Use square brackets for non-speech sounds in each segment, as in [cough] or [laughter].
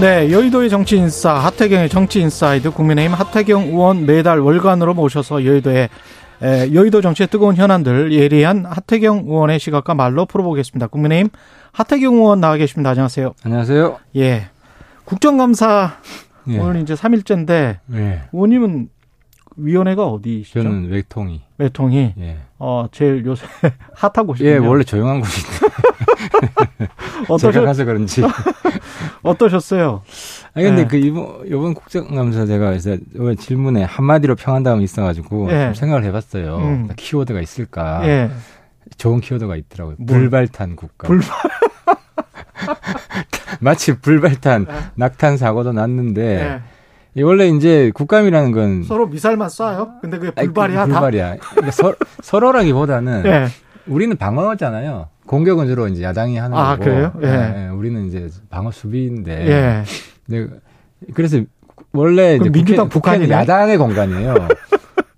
네, 여의도의 정치인싸 하태경의 정치인사이드 국민의힘 하태경 의원 매달 월간으로 모셔서 여의도의 에, 여의도 정치의 뜨거운 현안들 예리한 하태경 의원의 시각과 말로 풀어보겠습니다. 국민의힘 하태경 의원 나와 계십니다. 안녕하세요. 안녕하세요. 예. 국정감사 예. 오늘 이제 3일째인데 예. 의원님은 위원회가 어디시죠? 저는 외통이. 외통이 예. 어 제일 요새 [laughs] 핫한 곳이군요. 예, 원래 조용한 곳인데. [laughs] [laughs] 어떠셨, 제가 가서 그런지. [laughs] 어떠셨어요? 아니, 근데 예. 그 이번, 이번 국정감사 제가 이번 질문에 한마디로 평한 다음에 있어가지고 예. 좀 생각을 해봤어요. 음. 키워드가 있을까. 예. 좋은 키워드가 있더라고요. 뭘? 불발탄 국가. 불발- [laughs] 마치 불발탄, 예. 낙탄 사고도 났는데, 예. 이 원래 이제 국감이라는 건. 서로 미사일만 쏴요? 근데 그게 아니, 불발이야 그 다? 불발이야. 그러니까 서, 서로라기보다는 예. 우리는 방어잖아요. 공격은 주로 이제 야당이 하는 아, 거고. 그래요? 예. 예, 우리는 이제 방어 수비인데. 예. 네, 그래서 원래 이제 민주당 북한이네? 야당의 공간이에요.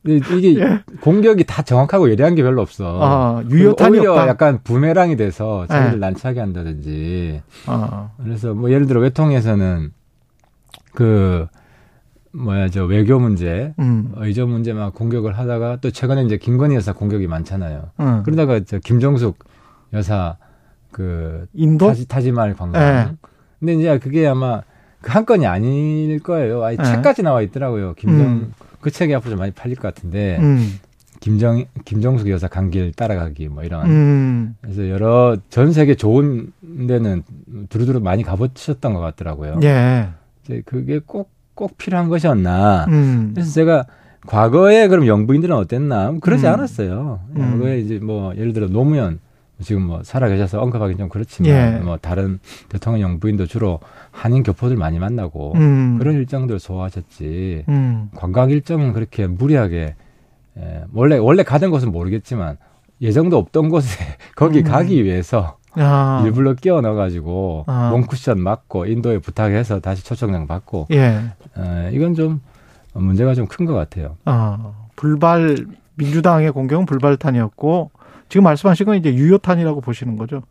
근데 이게 예. 공격이 다 정확하고 예리한 게 별로 없어. 아, 그리고 유효탄이 오히려 없다. 약간 부메랑이 돼서 자기를 예. 난처하게 한다든지. 어. 그래서 뭐 예를 들어 외통에서는 그 뭐야 저 외교 문제, 음. 의저 문제 막 공격을 하다가 또 최근에 이제 김건희 여사 공격이 많잖아요. 음. 그러다가 저 김정숙 여사 그 인도? 타지, 타지말 관광. 예. 근데 이제 그게 아마 그 한 건이 아닐 거예요. 아니, 예. 책까지 나와 있더라고요. 김정 음. 그 책이 앞으로 좀 많이 팔릴 것 같은데 음. 김정 김정숙 여사 강길 따라가기 뭐 이런. 음. 그래서 여러 전 세계 좋은 데는 두루두루 많이 가보셨던 것 같더라고요. 예. 이제 그게 꼭꼭 필요한 것이었나. 음. 그래서 제가 과거에 그럼 영부인들은 어땠나? 그러지 음. 않았어요. 음. 과거에 이제 뭐 예를 들어 노무현 지금 뭐 살아 계셔서 언급하기 좀 그렇지만 예. 뭐 다른 대통령 영부인도 주로 한인 교포들 많이 만나고 음. 그런 일정들 소화하셨지. 음. 관광 일정은 그렇게 무리하게 예, 원래 원래 가던 곳은 모르겠지만 예정도 없던 곳에 [laughs] 거기 음. 가기 위해서 아. 일부러 끼워 넣어가지고 아. 원쿠션 맞고 인도에 부탁해서 다시 초청장 받고 예. 에, 이건 좀 문제가 좀 큰 것 같아요. 아. 불발 민주당의 공격은 불발탄이었고 지금 말씀하신 건 이제 유효탄이라고 보시는 거죠.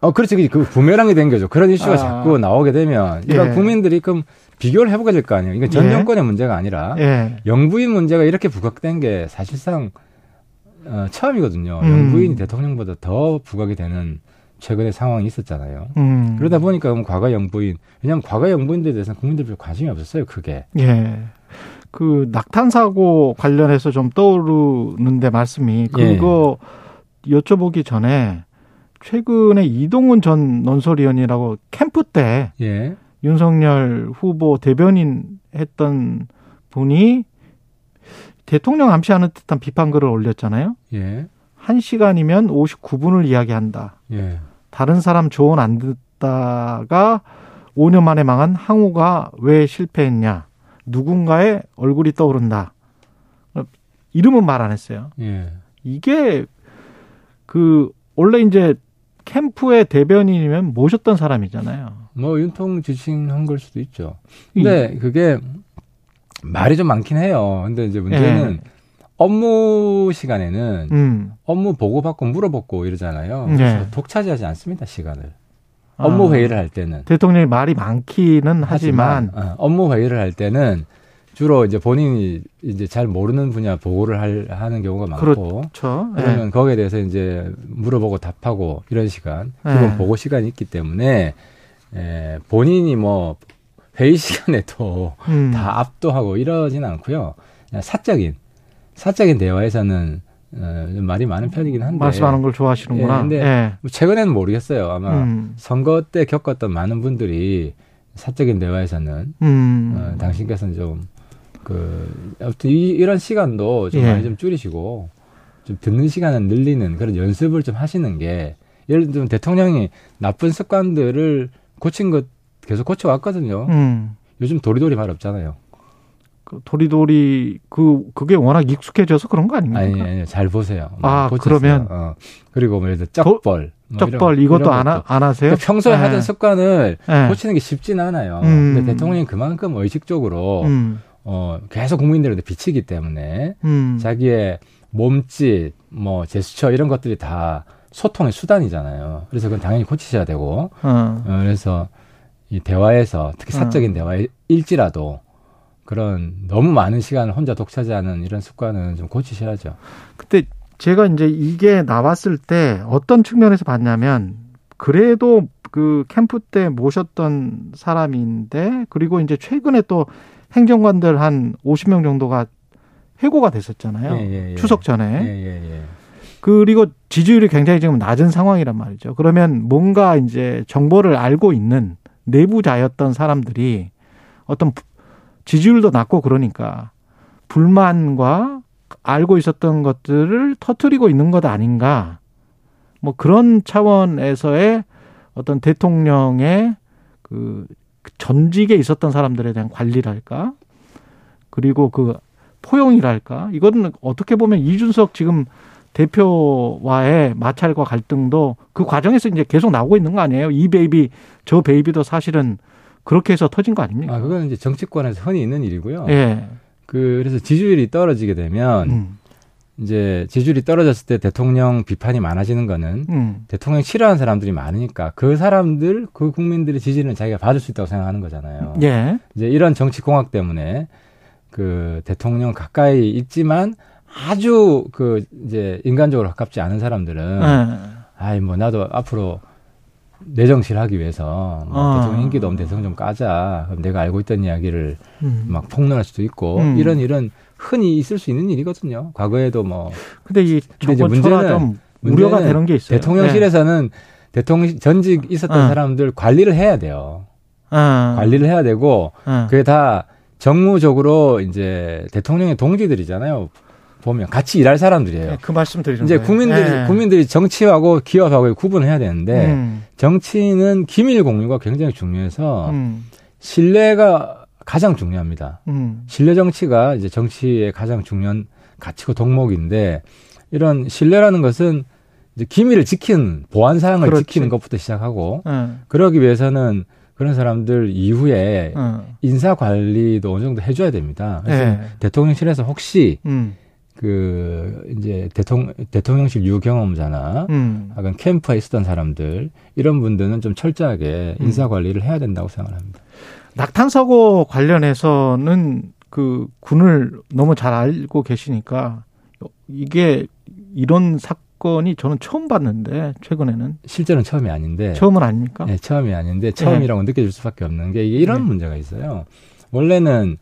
어, 그렇지. 그 부메랑이 된 거죠. 그런 이슈가 아. 자꾸 나오게 되면 일반 예. 국민들이 그럼 비교를 해보게 될 거 아니에요. 이건 전 예. 정권의 문제가 아니라 예. 영부인 문제가 이렇게 부각된 게 사실상 어, 처음이거든요. 음. 영부인이 대통령보다 더 부각이 되는 최근의 상황이 있었잖아요. 음. 그러다 보니까 그럼 과거 영부인, 왜냐하면 과거 영부인들에 대해서는 국민들 별 관심이 없었어요, 크게. 예. 그 낙탄 사고 관련해서 좀 떠오르는데 말씀이 예. 그거 여쭤보기 전에 최근에 이동훈 전 논설위원이라고 캠프 때 예. 윤석열 후보 대변인 했던 분이 대통령 암시하는 듯한 비판글을 올렸잖아요. 예. 한 시간이면 59분을 이야기한다. 예. 다른 사람 조언 안 듣다가 5년 만에 망한 항우가 왜 실패했냐. 누군가의 얼굴이 떠오른다. 이름은 말 안 했어요. 예. 이게 그 원래 이제 캠프의 대변인이면 모셨던 사람이잖아요. 뭐 윤통 지칭한 걸 수도 있죠. 근데 그게 말이 좀 많긴 해요. 근데 이제 문제는 업무 시간에는 음. 업무 보고받고 물어보고 이러잖아요. 네. 그래서 독차지하지 않습니다, 시간을. 업무 아, 회의를 할 때는. 대통령이 말이 많기는 하지만, 어, 업무 회의를 할 때는 주로 이제 본인이 이제 잘 모르는 분야 보고를 할, 하는 경우가 많고 그렇죠. 예. 그러면 거기에 대해서 이제 물어보고 답하고 이런 시간, 네. 기본 보고 시간이 있기 때문에 에, 본인이 뭐 회의 시간에도 음. 다 압도하고 이러진 않고요. 그냥 사적인 사적인 대화에서는 어, 좀 말이 많은 편이긴 한데 말씀하는 걸 좋아하시는구나. 예, 근데 예. 뭐 최근에는 모르겠어요. 아마 음. 선거 때 겪었던 많은 분들이 사적인 대화에서는 음. 어, 당신께서는 좀 그 아무튼 이, 이런 시간도 좀 예. 많이 좀 줄이시고 좀 듣는 시간을 늘리는 그런 연습을 좀 하시는 게 예를 들면 대통령이 나쁜 습관들을 고친 것 계속 고쳐 왔거든요. 음. 요즘 도리도리 말 없잖아요. 그 도리도리 그 그게 워낙 익숙해져서 그런 거 아닙니까? 아니, 아니, 잘 보세요. 뭐 아, 고쳤어요. 그러면 어. 그리고 뭐 예를 들어 쩍벌. 뭐 쩍벌 이런- 이것도 안, 하. 안 하세요? 그러니까 평소에 네. 하던 습관을 네. 고치는 게 쉽지는 않아요. 음. 근데 대통령이 그만큼 의식적으로 음, 어, 계속 국민들한테 비치기 때문에 음. 자기의 몸짓, 뭐 제스처 이런 것들이 다 소통의 수단이잖아요. 그래서 그건 당연히 고치셔야 되고 어. 어, 그래서 이 대화에서 특히 사적인 대화일지라도 그런 너무 많은 시간을 혼자 독차지하는 이런 습관은 좀 고치셔야죠. 그때 제가 이제 이게 나왔을 때 어떤 측면에서 봤냐면 그래도 그 캠프 때 모셨던 사람인데 그리고 이제 최근에 또 행정관들 한 50명 정도가 해고가 됐었잖아요. 예, 예, 예. 추석 전에. 예, 예, 예. 그리고 지지율이 굉장히 지금 낮은 상황이란 말이죠. 그러면 뭔가 이제 정보를 알고 있는 내부자였던 사람들이 어떤 부- 지지율도 낮고 그러니까 불만과 알고 있었던 것들을 터트리고 있는 것 아닌가. 뭐 그런 차원에서의 어떤 대통령의 그 전직에 있었던 사람들에 대한 관리랄까? 그리고 그 포용이랄까? 이거는 어떻게 보면 이준석 지금 대표와의 마찰과 갈등도 그 과정에서 이제 계속 나오고 있는 거 아니에요? 이 베이비, 저 베이비도 사실은 그렇게 해서 터진 거 아닙니까? 아, 그건 이제 정치권에서 흔히 있는 일이고요. 예. 그, 그래서 지지율이 떨어지게 되면 음. 이제 지지율이 떨어졌을 때 대통령 비판이 많아지는 거는 음. 대통령 싫어하는 사람들이 많으니까 그 사람들, 그 국민들의 지지는 자기가 받을 수 있다고 생각하는 거잖아요. 예. 이제 이런 정치 공학 때문에 그 대통령 가까이 있지만 아주 그 이제 인간적으로 가깝지 않은 사람들은 예. 아이 뭐 나도 앞으로 내 정치를 하기 위해서 뭐 아. 대통령 인기도 없는 대통령 좀 까자. 그럼 내가 알고 있던 이야기를 음. 막 폭로할 수도 있고 음. 이런 일은 흔히 있을 수 있는 일이거든요. 과거에도 뭐 근데 이 근데 이제 문제는- 우려가 문제는 되는 게 있어요. 대통령실에서는 대통령 전직 있었던 어. 사람들 관리를 해야 돼요. 예. 어. 관리를 해야 되고 예. 그게 다 정무적으로 이제 대통령의 동지들이잖아요. 보면 같이 일할 사람들이에요. 예, 그 말씀 드리는 이제. 국민들이 예. 국민들이 정치하고 기업하고 구분해야 되는데 음. 정치는 기밀 공유가 굉장히 중요해서 음. 신뢰가 가장 중요합니다. 음. 신뢰 정치가 이제 정치의 가장 중요한 가치고 덕목인데 이런 신뢰라는 것은 이제 기밀을 지키는 보안 사항을 그렇지. 지키는 것부터 시작하고 예. 그러기 위해서는 그런 사람들 이후에 어. 인사 관리도 어느 정도 해줘야 됩니다. 그래서 예. 대통령실에서 혹시 음. 그 이제 대통령 대통령실 유경험자나 음. 혹은 캠프에 있었던 사람들 이런 분들은 좀 철저하게 음. 인사 관리를 해야 된다고 생각합니다. 낙탄 사고 관련해서는 그 군을 너무 잘 알고 계시니까 이게 이런 사건이 저는 처음 봤는데 최근에는 실제로는 처음이 아닌데 처음은 아닙니까? 네, 처음이 아닌데 처음이라고 느껴질 수밖에 없는 게 이런 네. 문제가 있어요. 원래는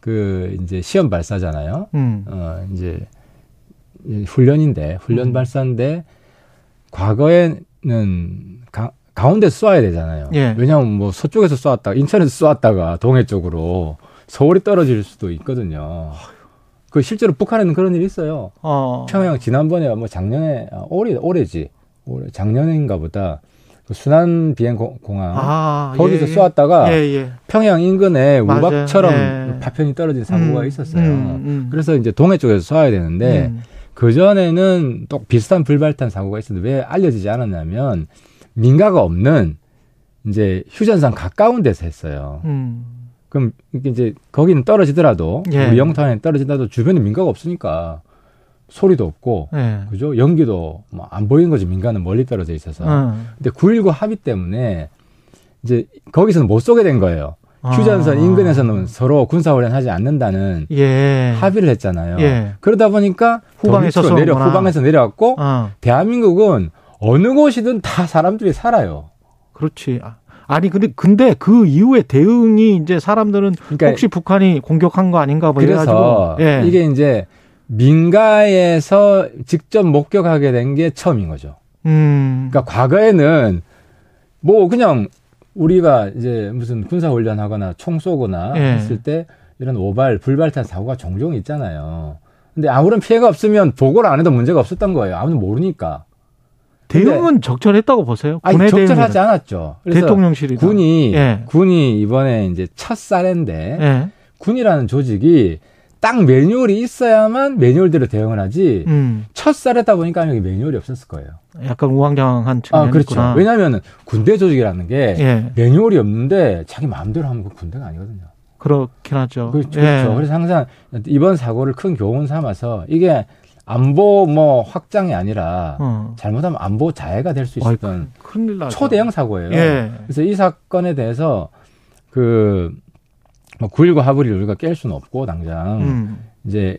그 이제 시험 발사잖아요. 음. 어 이제 훈련인데 훈련 음. 발사인데 과거에는 가, 가운데서 쏴야 되잖아요. 예. 왜냐하면 뭐 서쪽에서 쏘았다가 인천에서 쏘았다가 동해 쪽으로 서울이 떨어질 수도 있거든요. 그 실제로 북한에는 그런 일이 있어요. 어. 평양 지난번에 뭐 작년에 아, 올해 올해지 올해 작년인가 보다 그 순환 비행 공- 공항 아, 거기서 예, 쏘았다가 예, 예. 평양 인근에 맞아요. 우박처럼 예. 파편이 떨어진 사고가 음, 있었어요. 음, 음. 그래서 이제 동해 쪽에서 쏴야 되는데 음. 그 전에는 또 비슷한 불발탄 사고가 있었는데 왜 알려지지 않았냐면 민가가 없는 이제 휴전선 가까운 데서 했어요. 음. 그럼 이제 거기는 떨어지더라도 예. 우리 영탄에 떨어지더라도 주변에 민가가 없으니까 소리도 없고 예. 그죠? 연기도 뭐 안 보이는 거지 민가는 멀리 떨어져 있어서. 어. 근데 9.19 합의 때문에 이제 거기서는 못 쏘게 된 거예요. 휴전선 아. 인근에서는 서로 군사훈련 하지 않는다는 예. 합의를 했잖아요. 예. 그러다 보니까 후방에서 내려. 후방에서 내려왔고 어. 대한민국은 어느 곳이든 다 사람들이 살아요. 그렇지. 아, 아니 근데 근데 그 이후에 대응이 이제 사람들은 그러니까 혹시 북한이 공격한 거 아닌가 뭐 그래서 예. 이게 이제 민가에서 직접 목격하게 된 게 처음인 거죠. 음. 그러니까 과거에는 뭐 그냥 우리가 이제 무슨 군사 훈련하거나 총 쏘거나 예. 했을 때 이런 오발 불발탄 사고가 종종 있잖아요. 근데 아무런 피해가 없으면 보고를 안 해도 문제가 없었던 거예요. 아무도 모르니까. 대응은 적절했다고 보세요. 아니, 적절하지 않았죠. 대통령실이 군이 예. 군이 이번에 이제 첫 사례인데 예. 군이라는 조직이 딱 매뉴얼이 있어야만 매뉴얼대로 대응을 하지 음. 첫 사례다 보니까 여기 매뉴얼이 없었을 거예요. 약간 우왕좌왕한 측면이 아, 그렇죠. 있구나. 왜냐하면 군대 조직이라는 게 예. 매뉴얼이 없는데 자기 마음대로 하면 그 군대가 아니거든요. 그렇긴 하죠. 그렇죠. 예. 그렇죠. 그래서 항상 이번 사고를 큰 교훈 삼아서 이게 안보 뭐 확장이 아니라 어. 잘못하면 안보 자해가 될 수 있었던 초대형 사고예요. 예. 그래서 이 사건에 대해서 그 뭐 9.19 합의를 우리가 깰 수는 없고 당장 음. 이제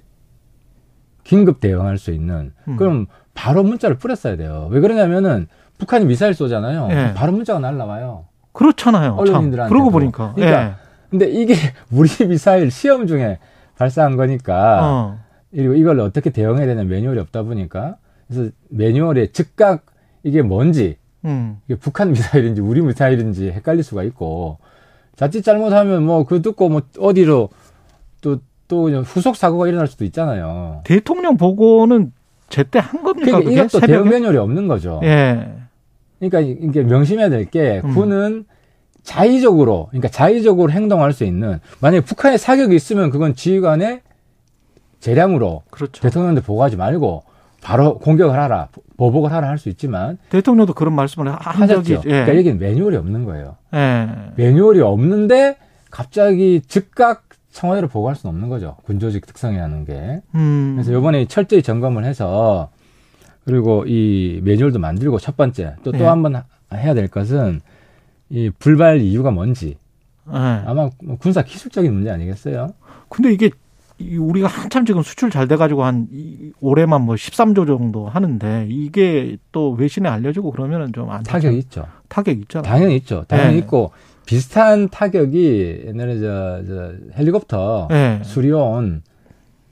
긴급 대응할 수 있는 음. 그럼 바로 문자를 뿌렸어야 돼요. 왜 그러냐면은 북한이 미사일 쏘잖아요. 예. 바로 문자가 날라와요. 그렇잖아요. 언론인들한테. 그러고 보니까. 그러니까 예. 근데 이게 [laughs] 우리 미사일 시험 중에 발사한 거니까 어. 그리고 이걸 어떻게 대응해야 되는 매뉴얼이 없다 보니까 그래서 매뉴얼에 즉각 이게 뭔지 음. 이게 북한 미사일인지 우리 미사일인지 헷갈릴 수가 있고 자칫 잘못하면 뭐 그 듣고 뭐 어디로 또 또 후속 사고가 일어날 수도 있잖아요. 대통령 보고는 제때 한 겁니까? 그러니까 이것도 새벽에? 대응 매뉴얼이 없는 거죠. 예. 그러니까 이게 명심해야 될게 음. 군은 자의적으로 그러니까 자의적으로 행동할 수 있는 만약에 북한에 사격이 있으면 그건 지휘관의 재량으로 그렇죠. 대통령한테 보고하지 말고 바로 공격을 하라, 보복을 하라 할 수 있지만 대통령도 그런 말씀을 한 적이 예. 그러니까 여기는 매뉴얼이 없는 거예요. 예. 매뉴얼이 없는데 갑자기 즉각 청와대로 보고할 수는 없는 거죠. 군조직 특성이라는 게. 음. 그래서 이번에 철저히 점검을 해서 그리고 이 매뉴얼도 만들고 첫 번째 또 또 한번 예. 해야 될 것은 이 불발 이유가 뭔지 예. 아마 군사 기술적인 문제 아니겠어요? 근데 이게 우리가 한참 지금 수출 잘 돼가지고 한 올해만 뭐 13조 정도 하는데 이게 또 외신에 알려지고 그러면은 좀안 타격 있죠. 타격 있죠. 당연히 있죠. 당연히 네. 있고 비슷한 타격이 옛날에 저, 저 헬리콥터 네. 수리온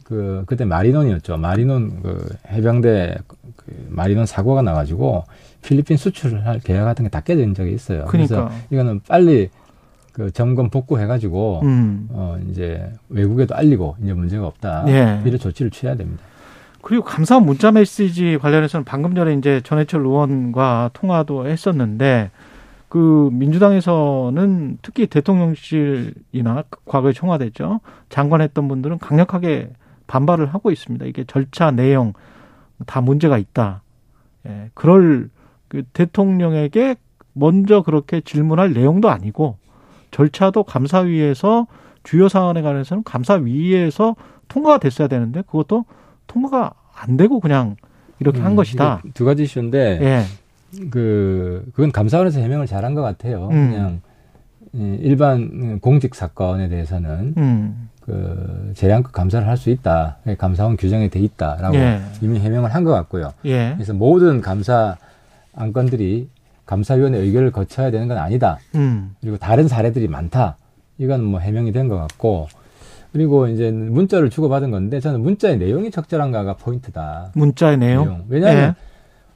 그 그때 마리논이었죠. 마리논 그 해병대 그 마리논 사고가 나가지고 필리핀 수출을 할 계약 같은 게다 깨진 적이 있어요. 그러니까. 그래서 이거는 빨리 그 점검 복구해가지고 음. 어 이제 외국에도 알리고 이제 문제가 없다. 예. 이런 조치를 취해야 됩니다. 그리고 감사원 문자 메시지 관련해서는 방금 전에 이제 전해철 의원과 통화도 했었는데 그 민주당에서는 특히 대통령실이나 과거에 청와대죠 장관했던 분들은 강력하게 반발을 하고 있습니다. 이게 절차 내용 다 문제가 있다. 예, 그럴 그 대통령에게 먼저 그렇게 질문할 내용도 아니고 절차도 감사위에서 주요 사안에 관해서는 감사위에서 통과가 됐어야 되는데 그것도 통과가 안 되고 그냥 이렇게 음, 한 것이다. 두 가지 이슈인데 예. 그 그건 감사원에서 해명을 잘한 것 같아요. 음. 그냥 예, 일반 공직 사건에 대해서는 음. 그 재량급 감사를 할 수 있다. 감사원 규정에 돼 있다라고 예. 이미 해명을 한 것 같고요. 예. 그래서 모든 감사 안건들이 감사위원회 의결을 거쳐야 되는 건 아니다. 음. 그리고 다른 사례들이 많다. 이건 뭐 해명이 된 것 같고 그리고 이제 문자를 주고받은 건데 저는 문자의 내용이 적절한가가 포인트다. 문자의 내용? 내용. 왜냐하면 예.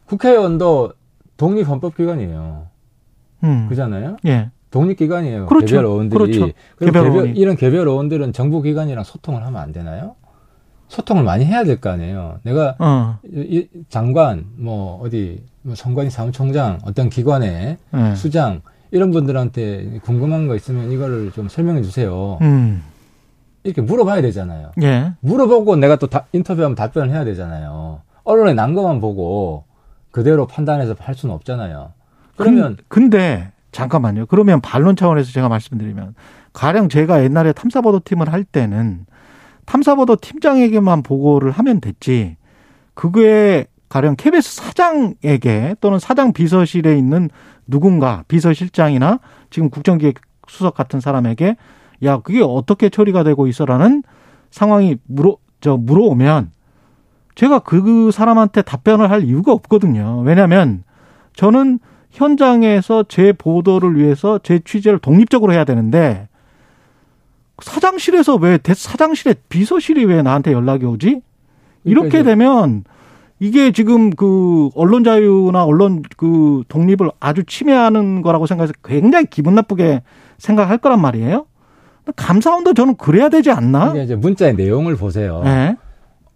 국회의원도 독립헌법기관이에요. 음. 그잖아요. 예. 독립기관이에요. 그렇죠. 개별 의원들이. 그렇죠. 개별 개별, 이런 개별 의원들은 정부기관이랑 소통을 하면 안 되나요? 소통을 많이 해야 될 거 아니에요. 내가 어. 이, 장관, 뭐 어디 뭐 선관위 사무총장, 어떤 기관의 네. 수장 이런 분들한테 궁금한 거 있으면 이거를 좀 설명해 주세요. 음. 이렇게 물어봐야 되잖아요. 예. 물어보고 내가 또 다, 인터뷰하면 답변을 해야 되잖아요. 언론에 난 것만 보고 그대로 판단해서 할 수는 없잖아요. 그러면 근, 근데 잠깐만요. 그러면 반론 차원에서 제가 말씀드리면 가령 제가 옛날에 탐사보도 팀을 할 때는 탐사보도 팀장에게만 보고를 하면 됐지. 그게 가령 KBS 사장에게 또는 사장 비서실에 있는 누군가 비서실장이나 지금 국정기획 수석 같은 사람에게 야 그게 어떻게 처리가 되고 있어라는 상황이 물어 저 물어오면 제가 그 사람한테 답변을 할 이유가 없거든요. 왜냐하면 저는 현장에서 제 보도를 위해서 제 취재를 독립적으로 해야 되는데 사장실에서 왜 사장실에 비서실이 왜 나한테 연락이 오지? 이렇게 되면 이게 지금 그 언론 자유나 언론 그 독립을 아주 침해하는 거라고 생각해서 굉장히 기분 나쁘게 생각할 거란 말이에요. 감사원도 저는 그래야 되지 않나? 이제 문자의 내용을 보세요. 네.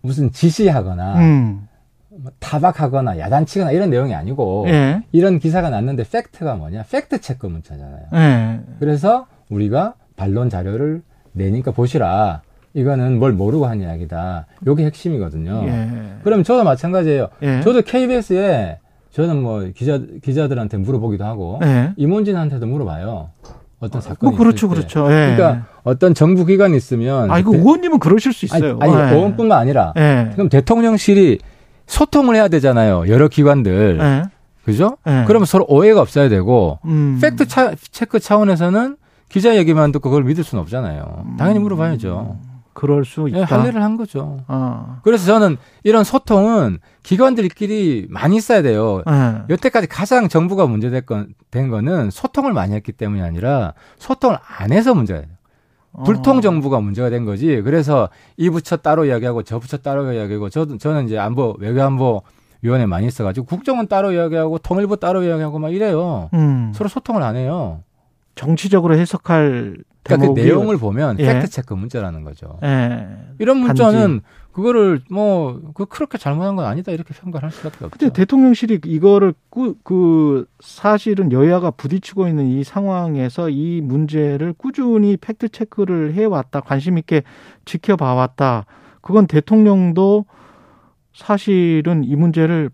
무슨 지시하거나 음. 뭐 타박하거나 야단치거나 이런 내용이 아니고 예. 이런 기사가 났는데 팩트가 뭐냐? 팩트 체크 문자잖아요. 예. 그래서 우리가 반론 자료를 내니까 보시라. 이거는 뭘 모르고 한 이야기다. 요게 핵심이거든요. 예. 그럼 저도 마찬가지예요. 예. 저도 KBS에 저는 뭐 기자 기자들한테 물어보기도 하고 예. 임원진한테도 물어봐요. 어떤 사건이 뭐 그렇죠, 그렇죠. 예. 그러니까 어떤 정부 기관이 있으면 아 이거 의원님은 그러실 수 있어요. 아니, 아니 예. 의원뿐만 아니라 예. 그럼 대통령실이 소통을 해야 되잖아요. 여러 기관들. 예. 그죠? 예. 그러면 서로 오해가 없어야 되고 음. 팩트 차, 체크 차원에서는 기자 얘기만 듣고 그걸 믿을 수는 없잖아요. 당연히 물어봐야죠. 그럴 수 예, 있다. 네, 할례를 한 거죠. 어. 그래서 저는 이런 소통은 기관들끼리 많이 있어야 돼요. 네. 여태까지 가장 정부가 문제된 된 거는 소통을 많이 했기 때문이 아니라 소통을 안 해서 문제가 돼요. 불통 어. 정부가 문제가 된 거지. 그래서 이 부처 따로 이야기하고 저 부처 따로 이야기하고 저도 저는 이제 안보 외교안보 위원회 많이 있어가지고 국정은 따로 이야기하고 통일부 따로 이야기하고 막 이래요. 음. 서로 소통을 안 해요. 정치적으로 해석할 그러니까 그 내용을 보면 예. 팩트 체크 문자라는 거죠. 예. 이런 문자는 단지. 그거를 뭐 그 그렇게 잘못한 건 아니다 이렇게 평가할 수밖에 없죠. 근데 대통령실이 이거를 꾸, 그 사실은 여야가 부딪히고 있는 이 상황에서 이 문제를 꾸준히 팩트 체크를 해 왔다 관심 있게 지켜봐 왔다. 그건 대통령도 사실은 이 문제를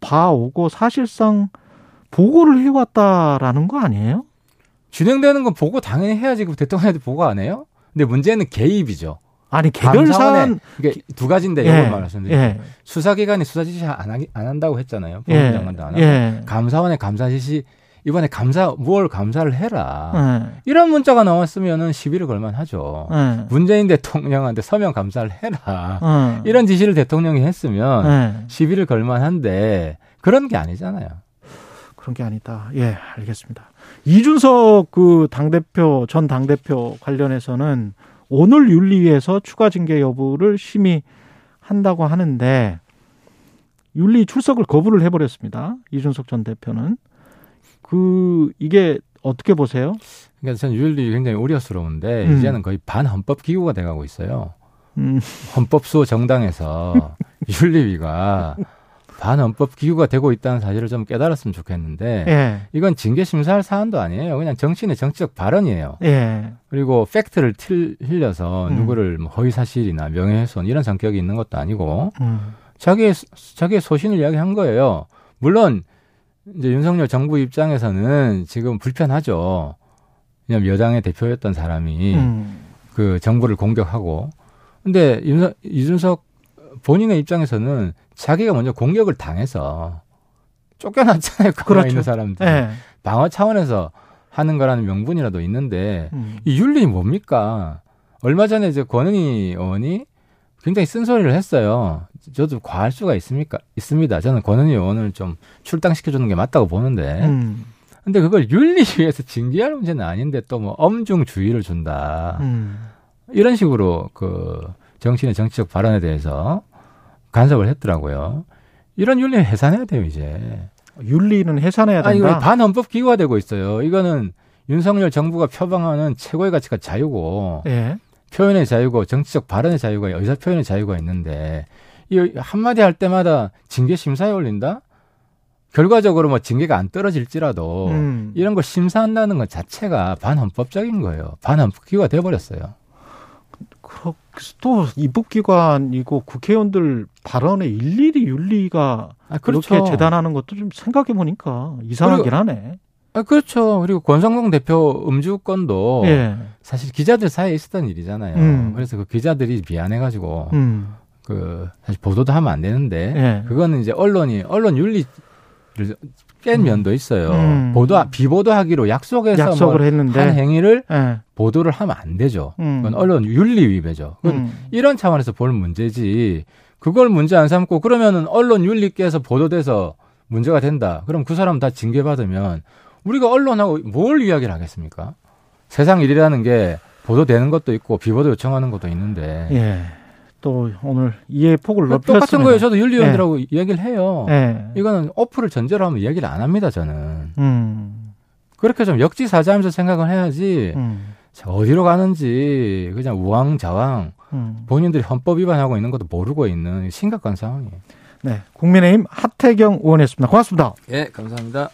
봐오고 사실상 보고를 해왔다라는 거 아니에요? 진행되는 건 보고 당연히 해야지 그 대통령한테 보고 안 해요? 근데 문제는 개입이죠. 아니 개별 사안 이게 두 가지인데 예, 이걸 말씀드리면 예. 수사기관이 수사 지시 안, 하기, 안 한다고 했잖아요. 법무부 장관도 안 하고 예. 감사원의 감사 지시 이번에 감사 무얼 감사를 해라. 예. 이런 문자가 나왔으면은 시비를 걸만 하죠. 예. 문재인 대통령한테 서면 감사를 해라. 예. 이런 지시를 대통령이 했으면 시비를 걸만 한데 그런 게 아니잖아요. 그런 게 아니다. 예, 알겠습니다. 이준석 그 당대표, 전 당대표 관련해서는 오늘 윤리위에서 추가 징계 여부를 심의한다고 하는데 윤리 출석을 거부를 해버렸습니다. 이준석 전 대표는. 그, 이게 어떻게 보세요? 그러니까 저는 윤리 굉장히 우려스러운데 음. 이제는 거의 반헌법 기구가 돼가고 있어요. 음. 헌법소 정당에서 [laughs] 윤리위가 반헌법 기구가 되고 있다는 사실을 좀 깨달았으면 좋겠는데 예. 이건 징계 심사할 사안도 아니에요. 그냥 정치인의 정치적 발언이에요. 예. 그리고 팩트를 틀, 흘려서 음. 누구를 뭐 허위 사실이나 명예훼손 이런 성격이 있는 것도 아니고 음. 자기의 자기의 소신을 이야기한 거예요. 물론 이제 윤석열 정부 입장에서는 지금 불편하죠. 왜냐면 여당의 대표였던 사람이 음. 그 정부를 공격하고 근데 윤석, 이준석 본인의 입장에서는 자기가 먼저 공격을 당해서 쫓겨났잖아요. [laughs] 그렇죠. 있는 사람들. 네. 방어 차원에서 하는 거라는 명분이라도 있는데 음. 이 윤리 뭡니까? 얼마 전에 이제 권은희 의원이 굉장히 쓴소리를 했어요. 저도 과할 수가 있습니까? 있습니다. 저는 권은희 의원을 좀 출당시켜 주는 게 맞다고 보는데. 음. 근데 그걸 윤리위에서 징계할 문제는 아닌데 또 뭐 엄중 주의를 준다. 음. 이런 식으로 그 정치인의 정치적 발언에 대해서 간섭을 했더라고요. 이런 윤리 해산해야 돼요, 이제. 윤리는 해산해야 된다. 아니, 반헌법 기구화되고 있어요. 이거는 윤석열 정부가 표방하는 최고의 가치가 자유고 예. 표현의 자유고 정치적 발언의 자유가 의사 표현의 자유가 있는데 이 한마디 할 때마다 징계 심사에 올린다? 결과적으로 뭐 징계가 안 떨어질지라도 음. 이런 걸 심사한다는 것 자체가 반헌법적인 거예요. 반헌법 기구가 돼버렸어요. 또 입법기관이고 국회의원들 발언에 일일이 윤리가 아, 그렇죠. 그렇게 재단하는 것도 좀 생각해 보니까 이상하긴 그리고, 하네. 아, 그렇죠. 그리고 권성동 대표 음주 건도 예. 사실 기자들 사이에 있었던 일이잖아요. 음. 그래서 그 기자들이 미안해가지고 음. 그 사실 보도도 하면 안 되는데 예. 그거는 이제 언론이 언론 윤리를 깬 음. 면도 있어요. 음. 보도 비보도하기로 약속해서 약속을 뭐 했는데 한 행위를 네. 보도를 하면 안 되죠. 음. 그건 언론 윤리 위배죠. 음. 이런 차원에서 볼 문제지. 그걸 문제 안 삼고 그러면은 언론 윤리께서 보도돼서 문제가 된다. 그럼 그 사람 다 징계 받으면 우리가 언론하고 뭘 이야기를 하겠습니까? 세상 일이라는 게 보도되는 것도 있고 비보도 요청하는 것도 있는데. 예. 또 오늘 이해 폭을 높였습니다. 똑같은 거예요. 저도 윤리위원들하고 네. 얘기를 해요. 네. 이거는 어플을 전제로 하면 얘기를 안 합니다. 저는. 음. 그렇게 좀 역지사지하면서 생각을 해야지. 음. 어디로 가는지 그냥 우왕좌왕 음. 본인들이 헌법 위반하고 있는 것도 모르고 있는 심각한 상황이에요. 네, 국민의힘 하태경 의원이었습니다. 고맙습니다. 예, 감사합니다.